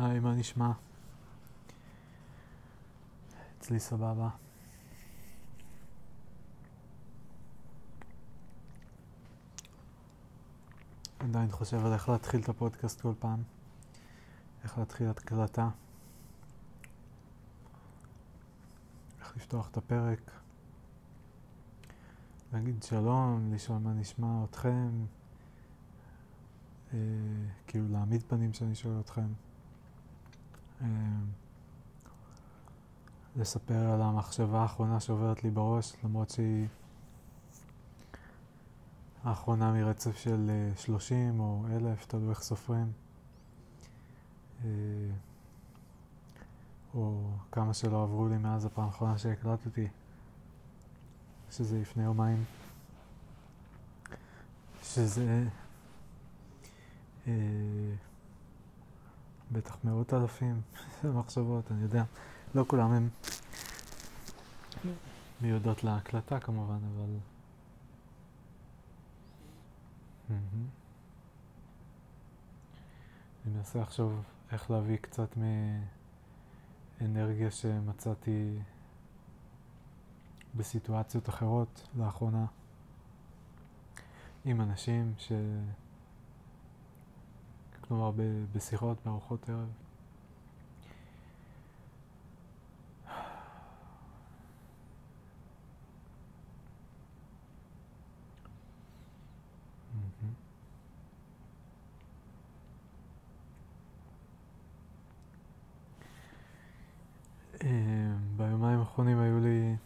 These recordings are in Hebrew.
היי, מה נשמע? אצלי סבבה. עדיין חושב על איך להתחיל את הפודקאסט כל פעם. איך להתחיל הקלטה. איך לפתוח את הפרק. להגיד שלום, לשאול מה נשמע אתכם. אה, כאילו להעמיד פנים שאני שואל אתכם. אה, לספר על המחשבה האחרונה שעוברת לי בראש, למרות שהיא האחרונה מרצף של 30 אה, או 1,000, תלוי איך סופרים. אה, או כמה שלא עברו לי מאז הפעם האחרונה שהקלטתי, שזה לפני יומיים. שזה בטח מאות אלפים מחשבות, אני יודע. לא כולם הם מיודעות להקלטה כמובן, אבל... אני מנסה לחשוב איך להביא קצת מאנרגיה שמצאתי בסיטואציות אחרות לאחרונה עם אנשים ש... כלומר בשיחות, בארוחות ערב. אה, ביומיים האחרונים היו לי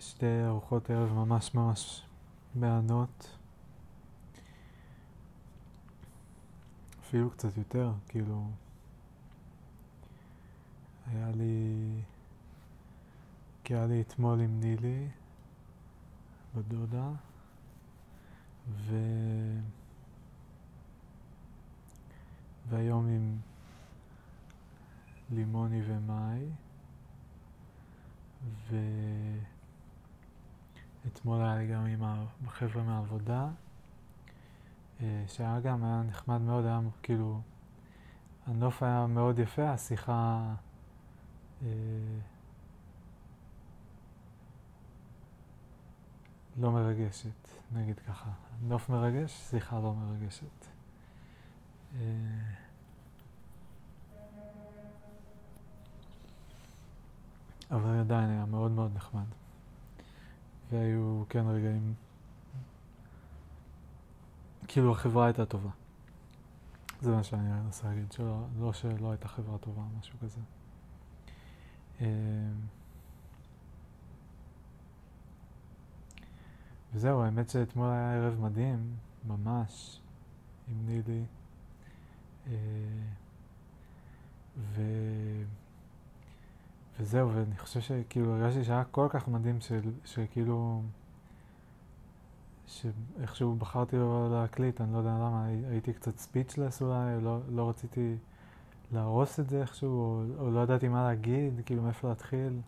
שתי ארוחות ערב ממש ממש מהנות. אפילו קצת יותר, כאילו... היה לי... כי היה לי אתמול עם נילי, בדודה, ו... והיום עם לימוני ומאי, ואתמול היה לי גם עם החבר'ה מהעבודה, שהיה גם, היה נחמד מאוד, היה כאילו, הנוף היה מאוד יפה, השיחה... אה, לא מרגשת, נגיד ככה. נוף מרגש, שיחה לא מרגשת. אה, אבל עדיין היה מאוד מאוד נחמד. והיו כן רגעים, כאילו החברה הייתה טובה. זה מה שאני מנסה להגיד, שלא, לא שלא הייתה חברה טובה, משהו כזה. אה, וזהו, האמת שאתמול היה ערב מדהים, ממש, עם נילי. אה, ו... וזהו, ואני חושב שכאילו הרגשתי שהיה כל כך מדהים של, שכאילו, שאיכשהו בחרתי לו להקליט, אני לא יודע למה, הייתי קצת ספיצ'לס אולי, לא, לא רציתי להרוס את זה איכשהו, או, או לא ידעתי מה להגיד, כאילו מאיפה להתחיל.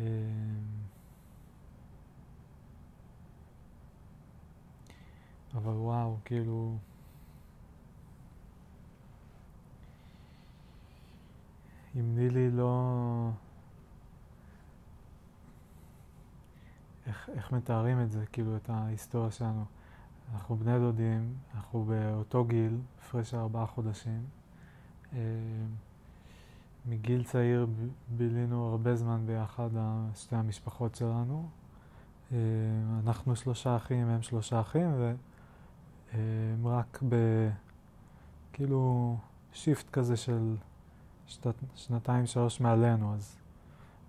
אה, אבל וואו, כאילו... אם נילי לא... איך, איך מתארים את זה, כאילו, את ההיסטוריה שלנו. אנחנו בני דודים, אנחנו באותו גיל, הפרש ארבעה חודשים. אה, מגיל צעיר בילינו הרבה זמן ביחד, שתי המשפחות שלנו. אה, אנחנו שלושה אחים, הם שלושה אחים, והם רק ב... כאילו שיפט כזה של שת, שנתיים שלוש מעלינו, אז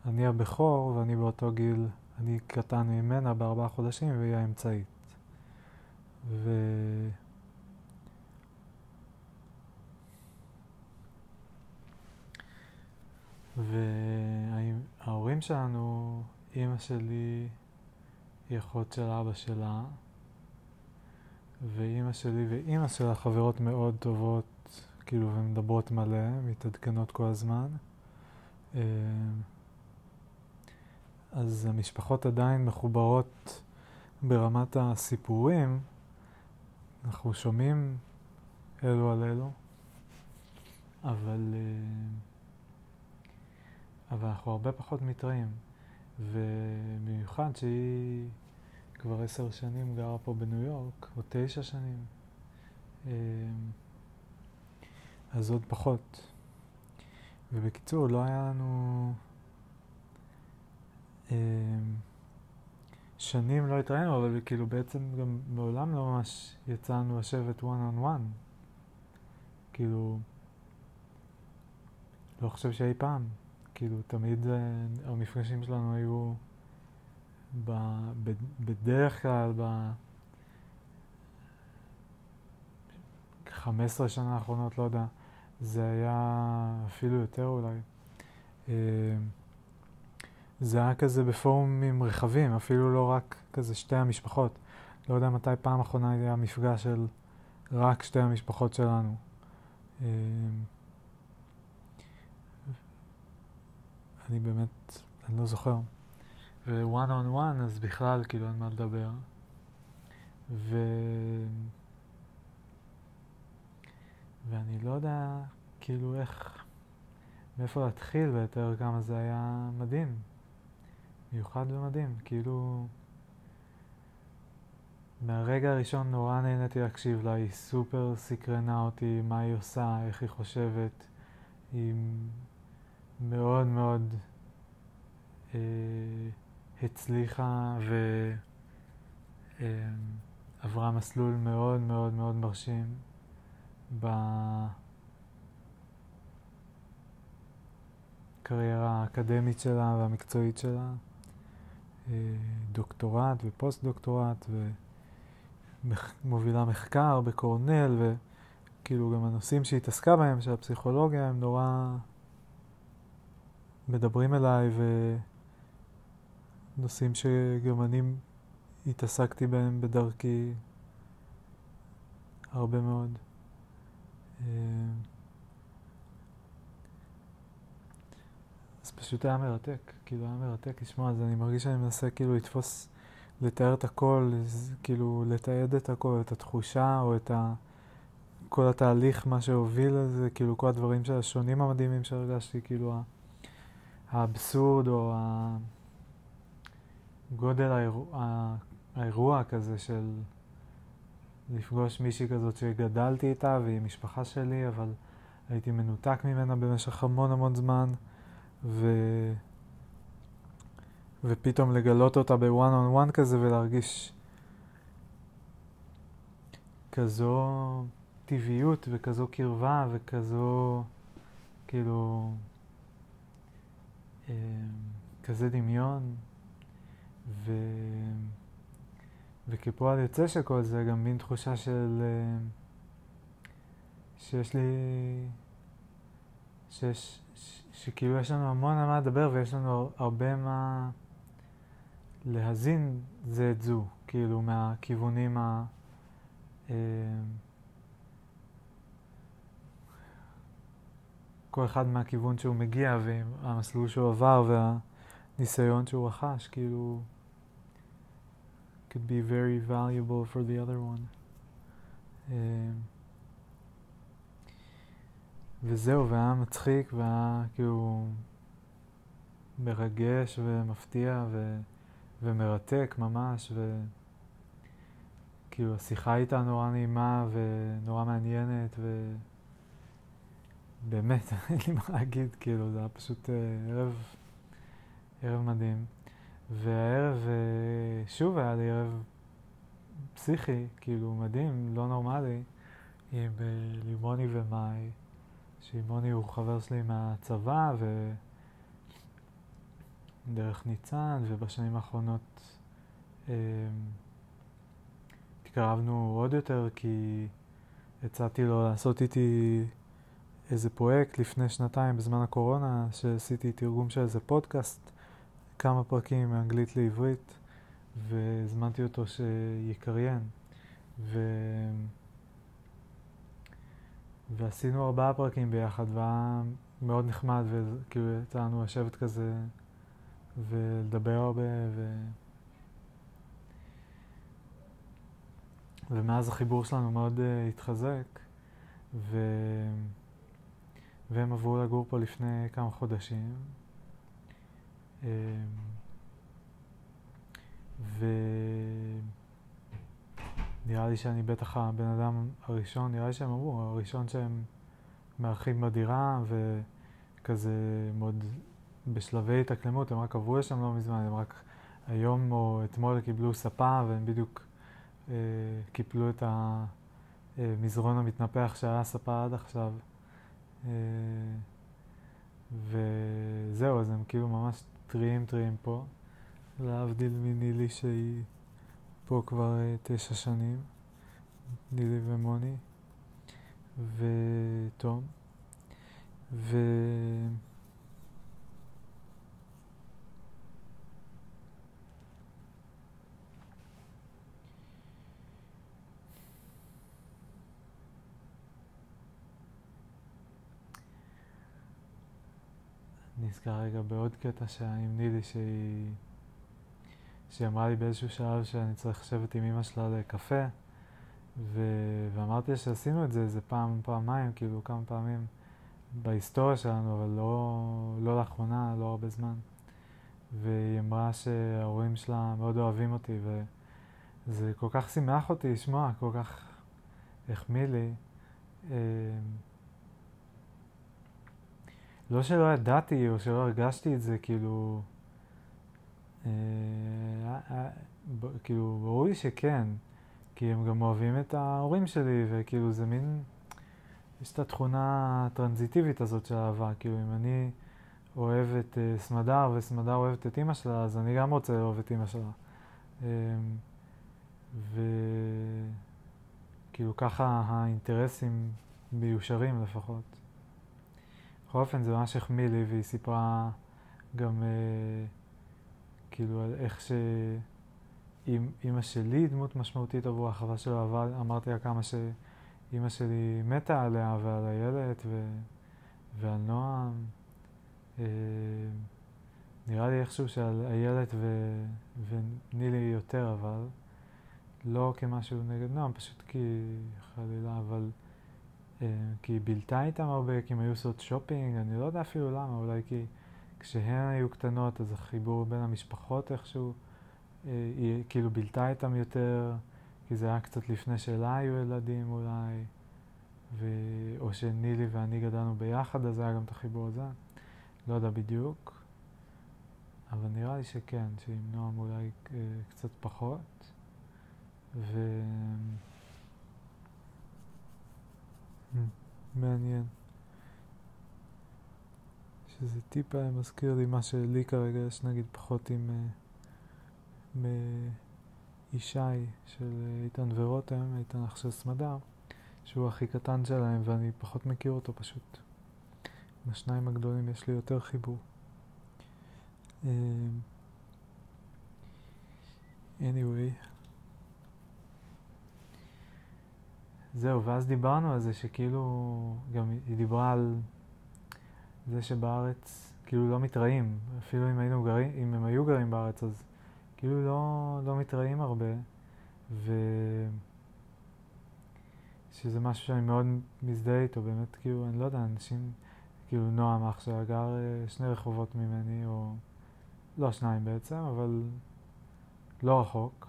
אני הבכור ואני באותו גיל, אני קטן ממנה בארבעה חודשים והיא האמצעית. ו... וההורים שלנו, אימא שלי היא אחות של אבא שלה, ואימא שלי ואימא שלה חברות מאוד טובות כאילו, ומדברות מלא, מתעדכנות כל הזמן. אה, אז המשפחות עדיין מחוברות ברמת הסיפורים, אנחנו שומעים אלו על אלו, אבל, אבל אנחנו הרבה פחות מתראים. ובמיוחד שהיא כבר עשר שנים גרה פה בניו יורק, או תשע שנים, אז עוד פחות. ובקיצור, לא היה לנו... שנים לא התראינו, אבל כאילו בעצם גם מעולם לא ממש יצאנו לשבת one on one. כאילו, לא חושב שאי פעם. כאילו, תמיד uh, המפגשים שלנו היו ב, ב, בדרך כלל ב... 15 שנה האחרונות, לא יודע, זה היה אפילו יותר אולי. זה היה כזה בפורומים רחבים, אפילו לא רק כזה שתי המשפחות. לא יודע מתי פעם אחרונה היה מפגש של רק שתי המשפחות שלנו. אמ, אני באמת, אני לא זוכר. ו-one on one, אז בכלל, כאילו, אין מה לדבר. ו... ואני לא יודע, כאילו, איך, מאיפה להתחיל ולתאר כמה זה היה מדהים. מיוחד ומדהים, כאילו... מהרגע הראשון נורא נהניתי להקשיב לה, היא סופר סקרנה אותי, מה היא עושה, איך היא חושבת. היא מאוד מאוד אה, הצליחה ועברה אה, מסלול מאוד מאוד מאוד מרשים בקריירה האקדמית שלה והמקצועית שלה. אה, דוקטורט ופוסט דוקטורט ומובילה מחקר בקורנל וכאילו גם הנושאים שהיא התעסקה בהם של הפסיכולוגיה הם נורא מדברים אליי ונושאים שגם אני התעסקתי בהם בדרכי הרבה מאוד. אז פשוט היה מרתק, כאילו היה מרתק לשמוע, אז אני מרגיש שאני מנסה כאילו לתפוס, לתאר את הכל, כאילו לתעד את הכל, את התחושה או את ה... כל התהליך, מה שהוביל לזה, כאילו כל הדברים של השונים המדהימים שהרגשתי, כאילו האבסורד או גודל האירוע, האירוע כזה של לפגוש מישהי כזאת שגדלתי איתה והיא משפחה שלי, אבל הייתי מנותק ממנה במשך המון המון זמן. ו... ופתאום לגלות אותה בוואן און וואן כזה ולהרגיש כזו טבעיות וכזו קרבה וכזו כאילו אה, כזה דמיון. ו... וכפועל יוצא של כל זה גם מין תחושה של אה, שיש לי שיש שכאילו יש לנו המון על מה לדבר ויש לנו הרבה מה להזין זה את זו, כאילו מהכיוונים ה... אה, כל אחד מהכיוון שהוא מגיע והמסלול שהוא עבר והניסיון שהוא רכש, כאילו could be very valuable for the other one. Uh, וזהו, והיה מצחיק, והיה כאילו מרגש ומפתיע ו... ומרתק ממש, וכאילו השיחה איתה נורא נעימה ונורא מעניינת, ובאמת, אין לי מה להגיד, כאילו, זה היה פשוט uh, ערב, ערב מדהים. והערב, uh, שוב היה לי ערב פסיכי, כאילו, מדהים, לא נורמלי, עם uh, לימוני ומאי. שמעוני הוא חבר שלי מהצבא ודרך ניצן, ובשנים האחרונות אה, התקרבנו עוד יותר כי הצעתי לו לעשות איתי איזה פרויקט לפני שנתיים בזמן הקורונה, שעשיתי תרגום של איזה פודקאסט, כמה פרקים מאנגלית לעברית, והזמנתי אותו שיקריין. ו... ועשינו ארבעה פרקים ביחד, והיה מאוד נחמד, וכאילו יצא לנו לשבת כזה ולדבר הרבה, ו... ומאז החיבור שלנו מאוד uh, התחזק, ו... והם עברו לגור פה לפני כמה חודשים. Um, ונראה לי שאני בטח הבן אדם הראשון, נראה לי שהם אמרו, הראשון שהם מארחים בדירה וכזה מאוד בשלבי התאקלמות, הם רק עברו לשם לא מזמן, הם רק היום או אתמול קיבלו ספה והם בדיוק אה, קיפלו את המזרון המתנפח שהיה ספה עד עכשיו. אה, וזהו, אז הם כאילו ממש טריים טריים פה. להבדיל מנילי שהיא פה כבר uh, תשע שנים, נילי ומוני ותום. ו... נזכר רגע בעוד קטע שהיה עם נילי שהיא... שהיא אמרה לי באיזשהו שלב שאני צריך לשבת עם אמא שלה לקפה, ו... ואמרתי שעשינו את זה איזה פעם, פעמיים, כאילו כמה פעמים בהיסטוריה שלנו, אבל לא, לא לאחרונה, לא הרבה זמן. והיא אמרה שההורים שלה מאוד אוהבים אותי, וזה כל כך שימח אותי לשמוע, כל כך החמיא לי. אמ, לא שלא ידעתי או שלא הרגשתי את זה, כאילו... אה, אה, כאילו, ברור לי שכן, כי הם גם אוהבים את ההורים שלי, וכאילו זה מין, יש את התכונה הטרנזיטיבית הזאת של אהבה, כאילו אם אני אוהב את uh, סמדר וסמדר אוהבת את אימא שלה, אז אני גם רוצה לאהוב את אימא שלה. Um, וכאילו ככה האינטרסים מיושרים לפחות. בכל אופן זה ממש החמיא לי, והיא סיפרה גם... Uh, כאילו על איך שאימא שלי היא דמות משמעותית עבור החווה שלו, אבל אמרתי לה כמה שאימא שלי מתה עליה ועל הילד ו... ועל נועם. אה, נראה לי איכשהו שעל איילת ו... ונילי יותר, אבל לא כמשהו נגד נועם, פשוט כי חלילה, אבל אה, כי היא בילתה איתם הרבה, כי הם היו עושות שופינג, אני לא יודע אפילו למה, אולי כי... כשהן היו קטנות, אז החיבור בין המשפחות איכשהו, אה, היא כאילו בילתה איתם יותר, כי זה היה קצת לפני שלה היו ילדים אולי, ו... או שנילי ואני גדלנו ביחד, אז היה גם את החיבור הזה. לא יודע בדיוק, אבל נראה לי שכן, שעם נועם אולי אה, קצת פחות. ו... מעניין. שזה טיפה מזכיר לי מה שלי כרגע יש נגיד פחות עם, אה, ישי של איתן ורותם, איתן אח של סמדר, שהוא הכי קטן שלהם ואני פחות מכיר אותו פשוט. עם השניים הגדולים יש לי יותר חיבור. אה, anyway. זהו, ואז דיברנו על זה שכאילו, גם היא דיברה על זה שבארץ כאילו לא מתראים, אפילו אם היינו גרים, אם הם היו גרים בארץ אז כאילו לא, לא מתראים הרבה. ו... שזה משהו שאני מאוד מזדהה איתו, באמת כאילו, אני לא יודע, אנשים, כאילו נועם אח שלה גר אה, שני רחובות ממני, או לא שניים בעצם, אבל לא רחוק,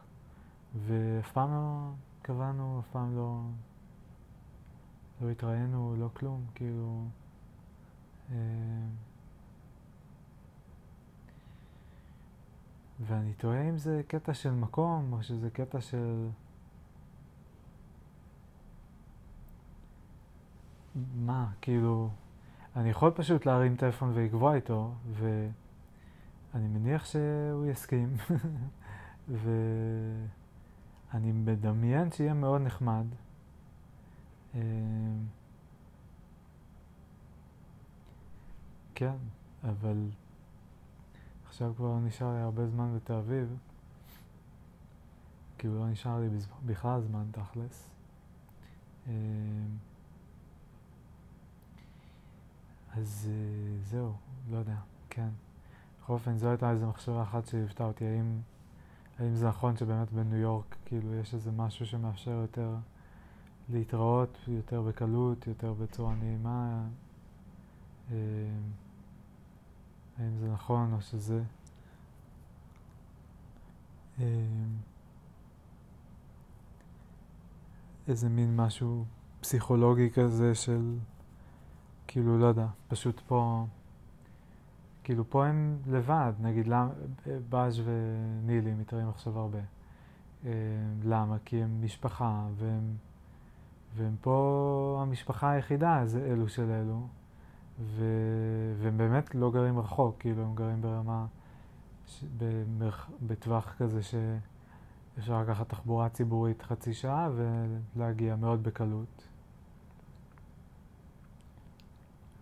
ואף פעם לא קבענו, אף פעם לא, לא התראינו, לא כלום, כאילו... אה, ואני תוהה אם זה קטע של מקום, או שזה קטע של... מה, כאילו... אני יכול פשוט להרים טלפון ולקבוע איתו, ואני מניח שהוא יסכים, ואני מדמיין שיהיה מאוד נחמד. כן, אבל עכשיו כבר נשאר לי הרבה זמן בתל אביב, כאילו לא נשאר לי בכלל זמן תכלס. אה, אז אה, זהו, לא יודע, כן. בכל אופן, זו הייתה איזו מחשבה אחת שליוותה אותי, האם האם זה נכון שבאמת בניו יורק כאילו יש איזה משהו שמאפשר יותר להתראות יותר בקלות, יותר בצורה נעימה? האם זה נכון או שזה... אה, איזה מין משהו פסיכולוגי כזה של כאילו, לא יודע, פשוט פה, כאילו פה הם לבד, נגיד באז ונילי מתראים עכשיו הרבה. אה, למה? כי הם משפחה, והם, והם פה המשפחה היחידה, זה אלו של אלו, ו, והם באמת לא גרים רחוק, כאילו הם גרים ברמה, ש, במרח, בטווח כזה שאפשר לקחת תחבורה ציבורית חצי שעה ולהגיע מאוד בקלות.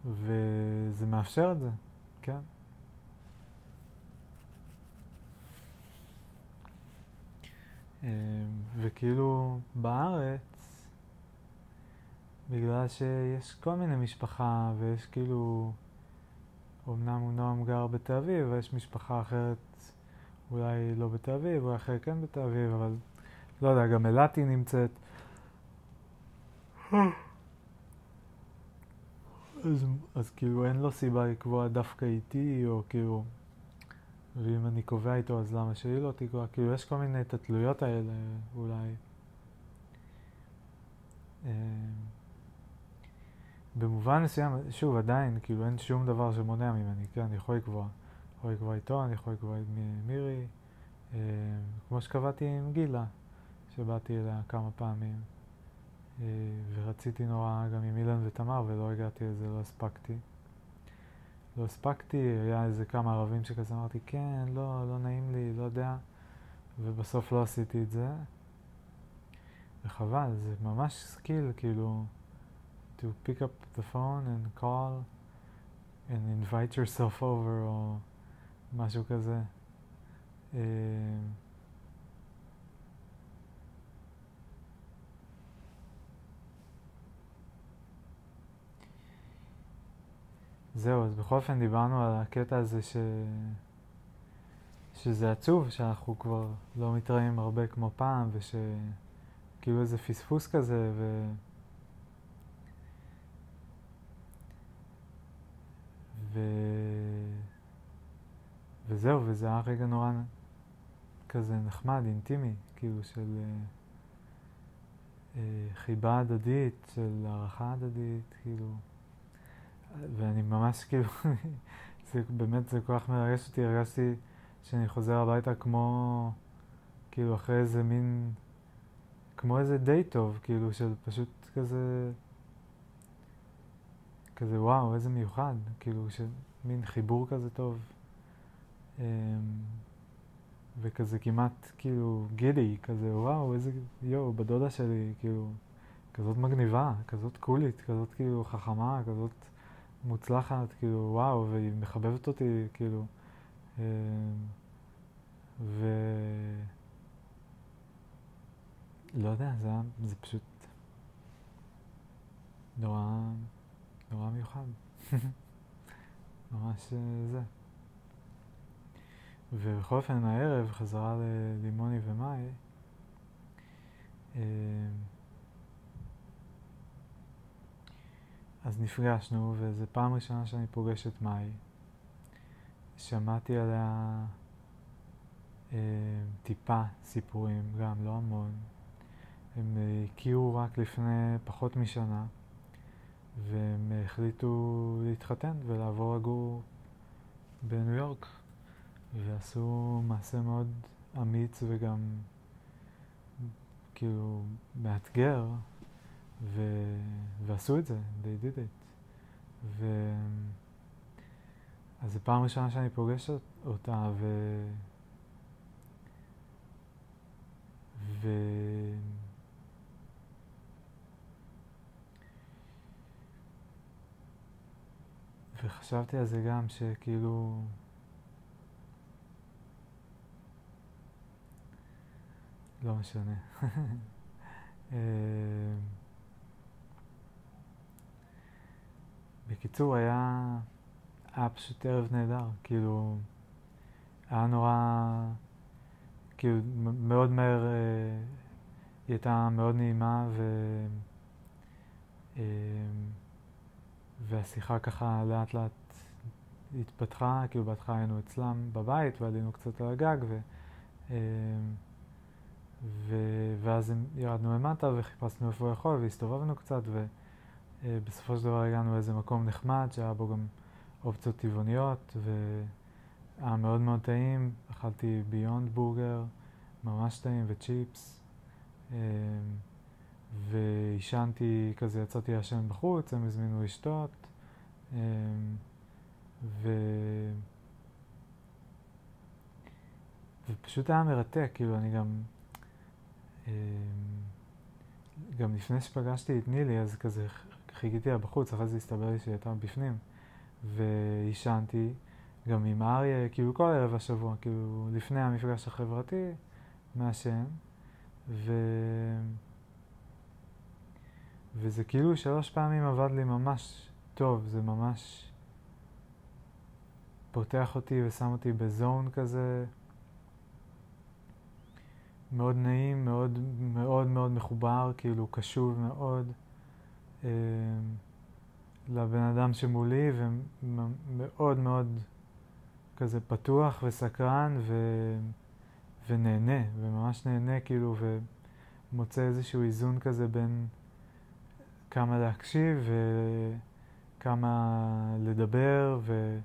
וזה מאפשר את זה, כן. אמ, וכאילו בארץ, בגלל שיש כל מיני משפחה ויש כאילו, אמנם הוא נועם גר בתל אביב, ויש משפחה אחרת אולי לא בתל אביב, אולי אחרת כן בתל אביב, אבל לא יודע, גם אילתי נמצאת. אז, אז כאילו אין לו סיבה לקבוע דווקא איתי, או כאילו, ואם אני קובע איתו אז למה שהיא לא תקבע? כאילו יש כל מיני את התלויות האלה אולי. אה, במובן מסוים, שוב, עדיין, כאילו אין שום דבר שמונע ממני, כן, אני יכול לקבוע. יכול לקבוע איתו, אני יכול לקבוע עם מירי, אה, כמו שקבעתי עם גילה, שבאתי אליה כמה פעמים. אה, ורציתי נורא גם עם אילן ותמר ולא הגעתי לזה, לא הספקתי. לא הספקתי, היה איזה כמה ערבים שכזה אמרתי כן, לא, לא נעים לי, לא יודע, ובסוף לא עשיתי את זה. וחבל, זה ממש skill, כאילו, to pick up the phone and call and invite yourself over או משהו כזה. Uh, זהו, אז בכל אופן דיברנו על הקטע הזה ש... שזה עצוב שאנחנו כבר לא מתראים הרבה כמו פעם, ושכאילו איזה פספוס כזה, ו... ו... וזהו, וזה היה רגע נורא כזה נחמד, אינטימי, כאילו של אה, אה, חיבה הדדית, של הערכה הדדית, כאילו. ואני ממש כאילו, זה באמת, זה כל כך מרגש אותי, הרגשתי שאני חוזר הביתה כמו, כאילו אחרי איזה מין, כמו איזה די טוב, כאילו של פשוט כזה, כזה וואו, איזה מיוחד, כאילו מין חיבור כזה טוב. אמ, וכזה כמעט כאילו גידי, כזה וואו, איזה יואו, בדודה שלי, כאילו, כזאת מגניבה, כזאת קולית, כזאת כאילו חכמה, כזאת מוצלחת, כאילו, וואו, והיא מחבבת אותי, כאילו, אה, ו... לא יודע, זה, זה פשוט נורא, נורא מיוחד. ממש זה. ובכל אופן, הערב, חזרה ללימוני ומאי, אה, אז נפגשנו, וזו פעם ראשונה שאני פוגש את מאי. שמעתי עליה אה, טיפה סיפורים, גם לא המון. הם אה, הכירו רק לפני פחות משנה, והם החליטו להתחתן ולעבור לגור בניו יורק, ועשו מעשה מאוד אמיץ וגם כאילו מאתגר, ו... ועשו את זה, they did it. ו... אז זו פעם ראשונה שאני פוגש אותה, ו... ו... וחשבתי על זה גם, שכאילו... לא משנה. אה, בקיצור, היה, היה פשוט ערב נהדר, כאילו, היה נורא, כאילו מאוד מהר אה, היא הייתה מאוד נעימה ו... אה, והשיחה ככה לאט לאט התפתחה, כאילו בהתחלה היינו אצלם בבית ועלינו קצת על הגג ו... אה, ו... ואז ירדנו למטה וחיפשנו איפה לאכול והסתובבנו קצת ובסופו של דבר הגענו לאיזה מקום נחמד שהיה בו גם אופציות טבעוניות והיה מאוד מאוד טעים, אכלתי ביונד בורגר, ממש טעים וצ'יפס אמ, ועישנתי כזה, יצאתי לעשן בחוץ, הם הזמינו לשתות אמ, ו... ופשוט היה מרתק, כאילו אני גם אמ, גם לפני שפגשתי את נילי אז כזה חיכיתי לה בחוץ, אחרי זה הסתבר לי שהיא הייתה בפנים ועישנתי גם עם אריה, כאילו כל ערב השבוע, כאילו לפני המפגש החברתי, מעשן, ו... וזה כאילו שלוש פעמים עבד לי ממש טוב, זה ממש פותח אותי ושם אותי בזון כזה מאוד נעים, מאוד מאוד מאוד מחובר, כאילו קשוב מאוד. אה, לבן אדם שמולי ומאוד מאוד כזה פתוח וסקרן ו... ונהנה, וממש נהנה כאילו ומוצא איזשהו איזון כזה בין כמה להקשיב וכמה לדבר ו...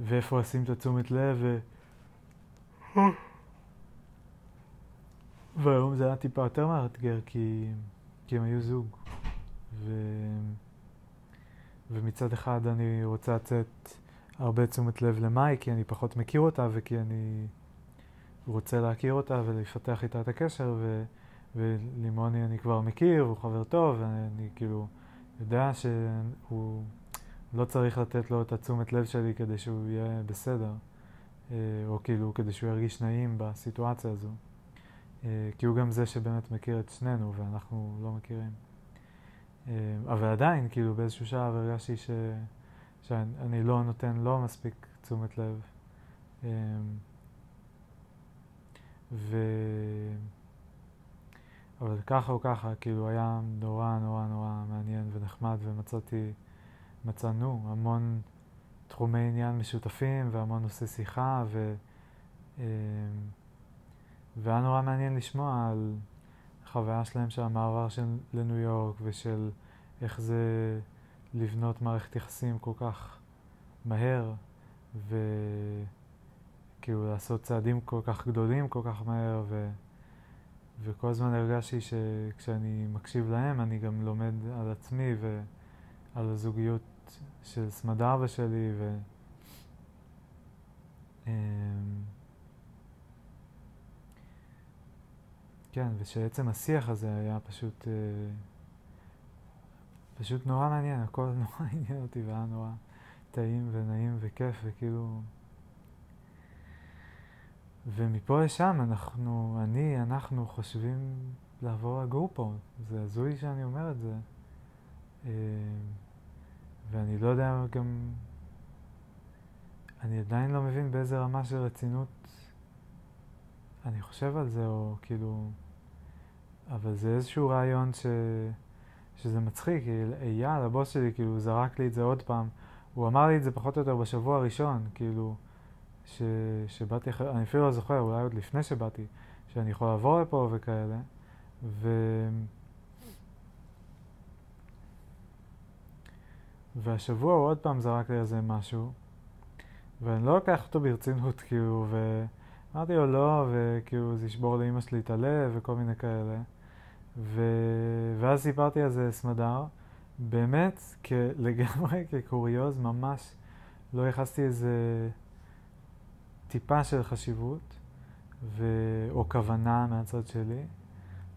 ואיפה לשים את התשומת לב ו... והיום זה היה טיפה יותר מאתגר כי, כי הם היו זוג. ו... ומצד אחד אני רוצה לתת הרבה תשומת לב למאי, כי אני פחות מכיר אותה וכי אני רוצה להכיר אותה ולפתח איתה את הקשר, ו... ולימוני אני כבר מכיר, הוא חבר טוב, ואני כאילו יודע שהוא לא צריך לתת לו את התשומת לב שלי כדי שהוא יהיה בסדר, אה, או כאילו כדי שהוא ירגיש נעים בסיטואציה הזו. אה, כי הוא גם זה שבאמת מכיר את שנינו ואנחנו לא מכירים. אה, אבל עדיין, כאילו באיזשהו שלב הרגשתי ש... שאני לא נותן לו מספיק תשומת לב. ו... אבל ככה או ככה, כאילו היה נורא נורא נורא מעניין ונחמד ומצאתי, מצאנו המון תחומי עניין משותפים והמון נושאי שיחה ו... והיה נורא מעניין לשמוע על החוויה שלהם של המעבר של לניו יורק ושל איך זה לבנות מערכת יחסים כל כך מהר וכאילו לעשות צעדים כל כך גדולים כל כך מהר ו... וכל הזמן הרגשתי שכשאני מקשיב להם אני גם לומד על עצמי ועל הזוגיות של סמדר ושלי ו... אמ, כן, ושעצם השיח הזה היה פשוט, אה, פשוט נורא מעניין, הכל נורא עניין אותי והיה נורא טעים ונעים וכיף וכאילו... ומפה לשם אנחנו, אני, אנחנו חושבים לעבור לגור פה. זה הזוי שאני אומר את זה. אה, ואני לא יודע גם... אני עדיין לא מבין באיזה רמה של רצינות אני חושב על זה, או כאילו... אבל זה איזשהו רעיון ש... שזה מצחיק, אייל, הבוס שלי, כאילו, זרק לי את זה עוד פעם. הוא אמר לי את זה פחות או יותר בשבוע הראשון, כאילו, ש... שבאתי אחרי, אני אפילו לא זוכר, אולי עוד לפני שבאתי, שאני יכול לעבור לפה וכאלה. ו... והשבוע הוא עוד פעם זרק לי איזה משהו, ואני לא לוקח אותו ברצינות, כאילו, ואמרתי לו לא, וכאילו זה ישבור לאימא שלי את הלב וכל מיני כאלה. ו... ואז סיפרתי על זה סמדר, באמת, לגמרי כקוריוז, ממש לא ייחסתי איזה טיפה של חשיבות, ו... או כוונה מהצד שלי,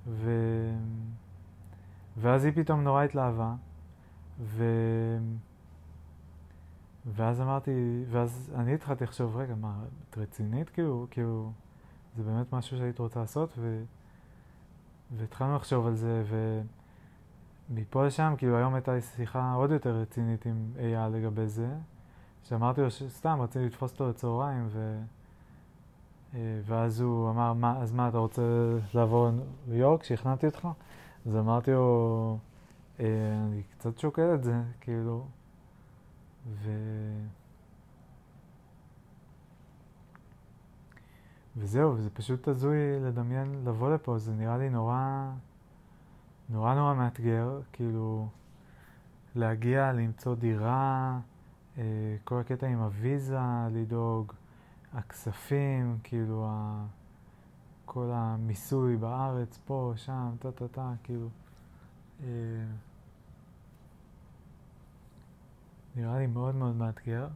ו... ואז היא פתאום נורא התלהבה, ו... ואז אמרתי, ואז אני התחלתי לחשוב, רגע, מה, את רצינית? כאילו, כאילו, זה באמת משהו שהיית רוצה לעשות? ו... והתחלנו לחשוב על זה, ומפה לשם, כאילו היום הייתה לי שיחה עוד יותר רצינית עם אייל לגבי זה, שאמרתי לו שסתם רציתי לתפוס אותו לצהריים, ו... ואז הוא אמר, מה, אז מה, אתה רוצה לעבור לניו יורק? שכנעתי אותך? אז אמרתי לו, אני קצת שוקל את זה, כאילו, ו... וזהו, וזה פשוט הזוי לדמיין לבוא לפה, זה נראה לי נורא, נורא נורא מאתגר, כאילו, להגיע, למצוא דירה, אה, כל הקטע עם הוויזה, לדאוג, הכספים, כאילו, ה... כל המיסוי בארץ, פה, שם, טה-טה-טה, כאילו. אה, נראה לי מאוד מאוד מאתגר,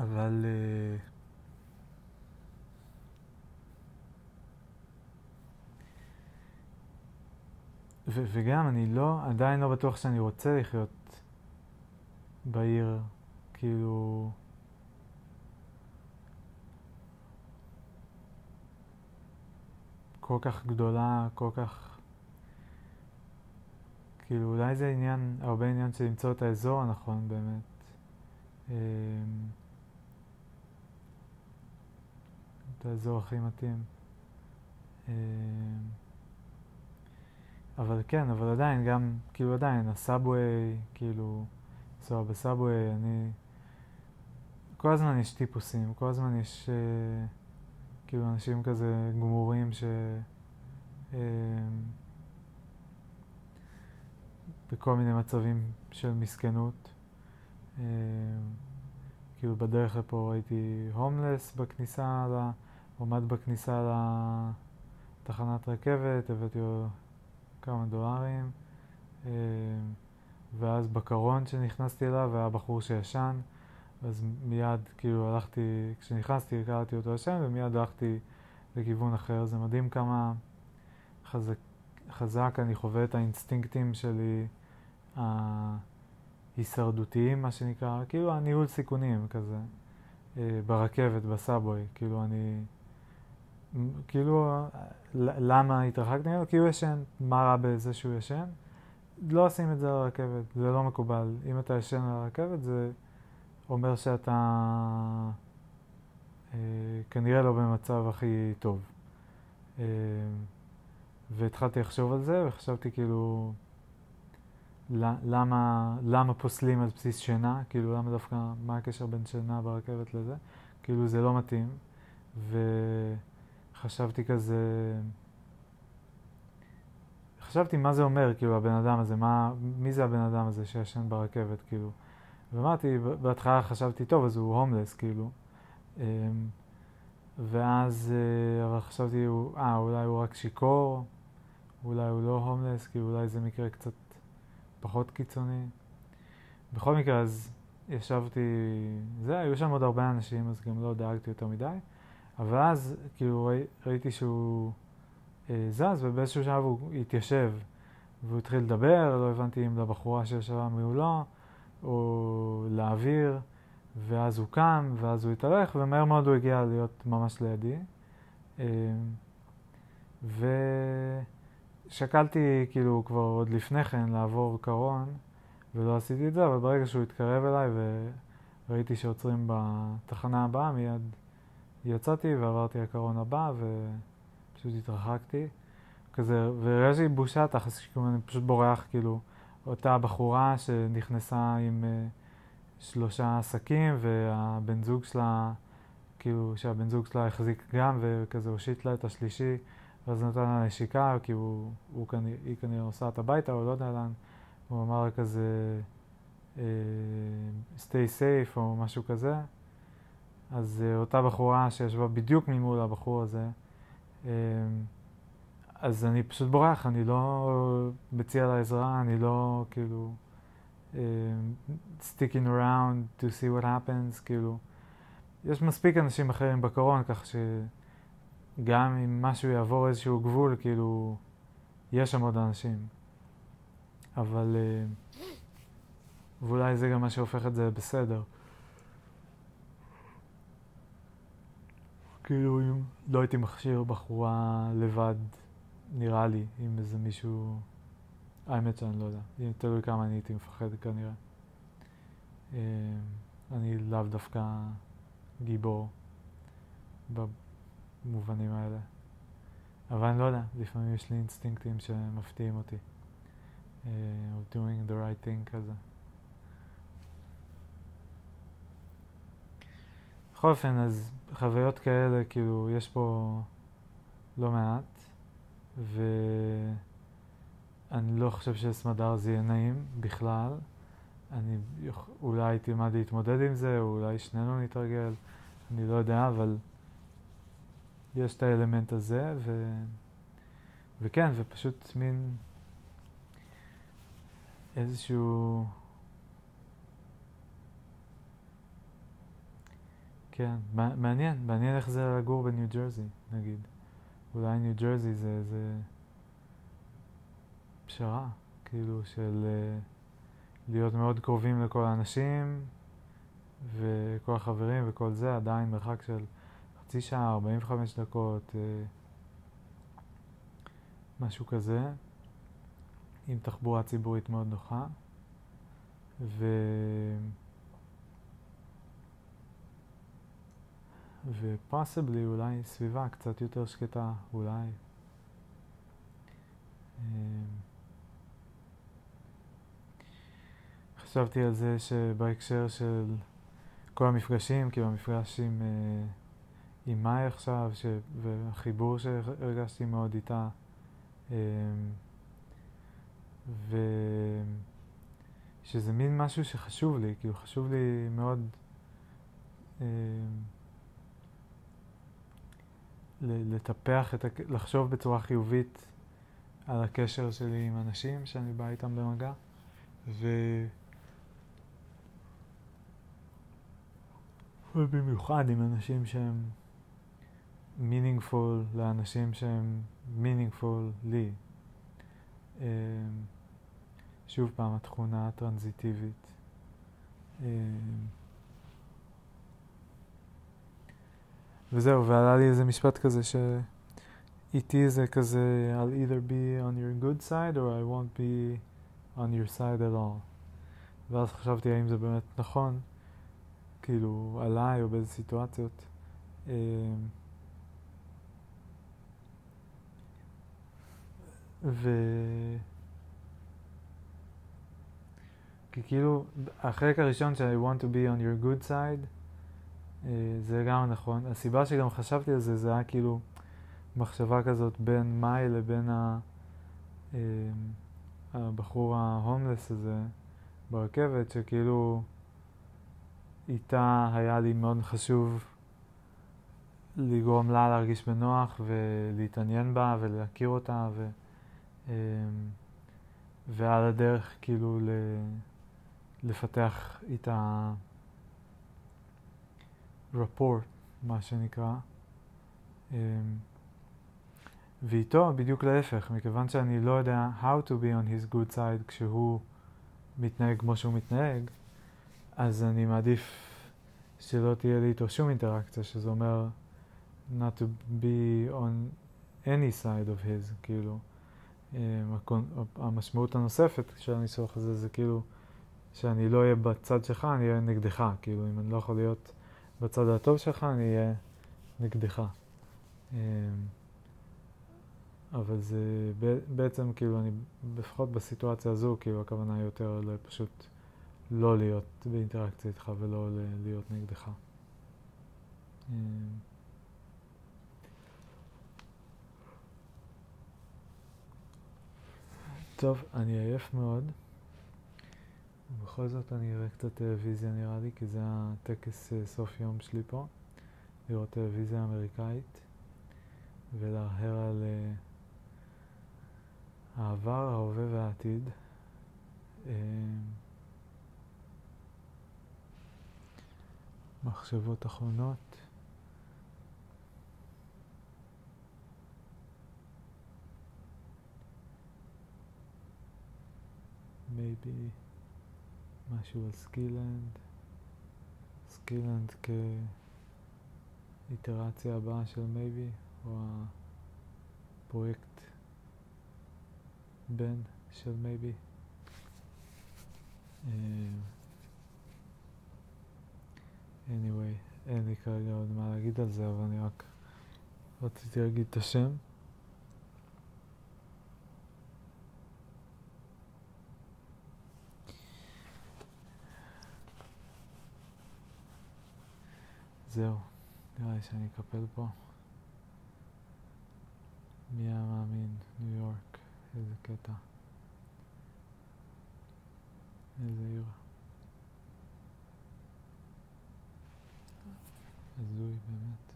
אבל... אה, ו- וגם אני לא, עדיין לא בטוח שאני רוצה לחיות בעיר, כאילו... כל כך גדולה, כל כך... כאילו, אולי זה עניין, הרבה עניין של למצוא את האזור הנכון באמת. אמ, את האזור הכי מתאים. אמ, אבל כן, אבל עדיין, גם, כאילו עדיין, הסאבווי, כאילו, לנסוע בסאבווי, אני... כל הזמן יש טיפוסים, כל הזמן יש אה, כאילו אנשים כזה גמורים ש... אה, בכל מיני מצבים של מסכנות. אה, כאילו בדרך לפה הייתי הומלס בכניסה, עומד בכניסה לתחנת רכבת, הבאתי לו כמה דולרים, אה, ואז בקרון שנכנסתי אליו היה בחור שישן, אז מיד כאילו הלכתי, כשנכנסתי קראתי אותו ישן ומיד הלכתי לכיוון אחר. זה מדהים כמה חזק, חזק אני חווה את האינסטינקטים שלי ההישרדותיים, מה שנקרא, כאילו הניהול סיכונים כזה, אה, ברכבת, בסאבווי, כאילו אני... כאילו, למה התרחקתי ממנו? כי הוא ישן. מה רע בזה שהוא ישן? לא עושים את זה על הרכבת, זה לא מקובל. אם אתה ישן על הרכבת, זה אומר שאתה אה, כנראה לא במצב הכי טוב. אה, והתחלתי לחשוב על זה, וחשבתי כאילו, למה, למה פוסלים על בסיס שינה? כאילו, למה דווקא, מה הקשר בין שינה ברכבת לזה? כאילו, זה לא מתאים. ו... חשבתי כזה... חשבתי מה זה אומר, כאילו, הבן אדם הזה, מה, מי זה הבן אדם הזה שישן ברכבת, כאילו. ואמרתי, בהתחלה חשבתי, טוב, אז הוא הומלס, כאילו. אמ, ואז, אה, אבל חשבתי, אה, אולי הוא רק שיכור, אולי הוא לא הומלס, כאילו, אולי זה מקרה קצת פחות קיצוני. בכל מקרה, אז ישבתי, זה, היו שם עוד הרבה אנשים, אז גם לא דאגתי יותר מדי. אבל אז כאילו ראי, ראיתי שהוא זז ובאיזשהו שלב הוא התיישב והוא התחיל לדבר, לא הבנתי אם לבחורה שישבה מולו או לאוויר ואז הוא קם ואז הוא התהלך ומהר מאוד הוא הגיע להיות ממש לידי. אה, ושקלתי כאילו כבר עוד לפני כן לעבור קרון ולא עשיתי את זה, אבל ברגע שהוא התקרב אליי וראיתי שעוצרים בתחנה הבאה מיד יצאתי ועברתי לקרון הבא ופשוט התרחקתי. כזה, ויש לי בושה תכלס, כאילו אני פשוט בורח, כאילו, אותה בחורה שנכנסה עם uh, שלושה עסקים והבן זוג שלה, כאילו, שהבן זוג שלה החזיק גם וכזה הושיט לה את השלישי ואז נתן לה נשיקה, כי הוא, הוא כנראה, היא כנראה נוסעת הביתה או לא יודע לאן, הוא אמר לה כזה uh, stay safe או משהו כזה. אז uh, אותה בחורה שישבה בדיוק ממול הבחור הזה, אז אני פשוט בורח, אני לא מציע לה עזרה, אני לא כאילו uh, sticking around to see what happens, כאילו, יש מספיק אנשים אחרים בקורונה, כך שגם אם משהו יעבור איזשהו גבול, כאילו, יש שם עוד אנשים. אבל, uh, ואולי זה גם מה שהופך את זה בסדר. כאילו אם לא הייתי מכשיר בחורה לבד, נראה לי, עם איזה מישהו... האמת שאני לא יודע. תלוי כמה אני הייתי מפחד כנראה. אה, אני לאו דווקא גיבור. במובנים האלה. אבל אני לא יודע, לפעמים יש לי אינסטינקטים שמפתיעים אותי. Uh, of doing the right thing כזה. בכל אופן, אז חוויות כאלה, כאילו, יש פה לא מעט, ואני לא חושב שסמדר זה יהיה נעים בכלל. אני אולי תלמד להתמודד עם זה, או אולי שנינו נתרגל, אני לא יודע, אבל יש את האלמנט הזה, ו... וכן, ופשוט מין איזשהו... כן, מעניין, מעניין איך זה לגור בניו ג'רזי, נגיד. אולי ניו ג'רזי זה איזה פשרה, כאילו, של uh, להיות מאוד קרובים לכל האנשים וכל החברים וכל זה, עדיין מרחק של חצי שעה, 45 דקות, uh, משהו כזה, עם תחבורה ציבורית מאוד נוחה. ו... ופוסבלי אולי סביבה קצת יותר שקטה, אולי. אמ, חשבתי על זה שבהקשר של כל המפגשים, כאילו המפגש עם, אה, עם מאי עכשיו, ש... והחיבור שהרגשתי מאוד איתה, אמ, ושזה מין משהו שחשוב לי, כאילו חשוב לי מאוד אמ, לטפח, את, לחשוב בצורה חיובית על הקשר שלי עם אנשים שאני בא איתם במגע, ו... ובמיוחד עם אנשים שהם meaningful לאנשים שהם meaningful לי. אמ, שוב פעם, התכונה הטרנזיטיבית. וזהו, ועלה לי איזה משפט כזה שאיתי זה כזה I'll either be on your good side or I won't be on your side at all. ואז חשבתי האם זה באמת נכון, כאילו עליי או באיזה סיטואציות. אמ, ו... כי כאילו, החלק הראשון של I want to be on your good side, זה גם נכון. הסיבה שגם חשבתי על זה, זה היה כאילו מחשבה כזאת בין מאי לבין ה... אה, הבחור ההומלס הזה ברכבת, שכאילו איתה היה לי מאוד חשוב לגרום לה להרגיש בנוח ולהתעניין בה ולהכיר אותה ו... אה, ועל הדרך כאילו לפתח איתה רפורט, מה שנקרא. אמ, ואיתו בדיוק להפך, מכיוון שאני לא יודע how to be on his good side כשהוא מתנהג כמו שהוא מתנהג, אז אני מעדיף שלא תהיה לי איתו שום אינטראקציה, שזה אומר not to be on any side of his, כאילו. אמ, המשמעות הנוספת של הניסוח הזה זה כאילו שאני לא אהיה בצד שלך, אני אהיה נגדך, כאילו אם אני לא יכול להיות בצד הטוב שלך אני אהיה נגדך. אמ, אבל זה בעצם כאילו אני, לפחות בסיטואציה הזו, כאילו הכוונה היא יותר פשוט לא להיות באינטראקציה איתך ולא להיות נגדך. אמ, טוב, אני עייף מאוד. ובכל זאת אני אראה קצת טלוויזיה נראה לי, כי זה הטקס אה, סוף יום שלי פה, לראות טלוויזיה אמריקאית ולהרהר על uh, העבר, ההווה והעתיד. Uh, מחשבות אחרונות. maybe משהו על סקילנד, סקילנד כאיטרציה הבאה של Maybe, או הפרויקט בן של Maybe. Uh, anyway, אין לי כרגע עוד מה להגיד על זה, אבל אני רק רציתי להגיד את השם. זהו, נראה לי שאני אקפל פה. מי היה מאמין? ניו יורק, איזה קטע. איזה עיר. הזוי באמת.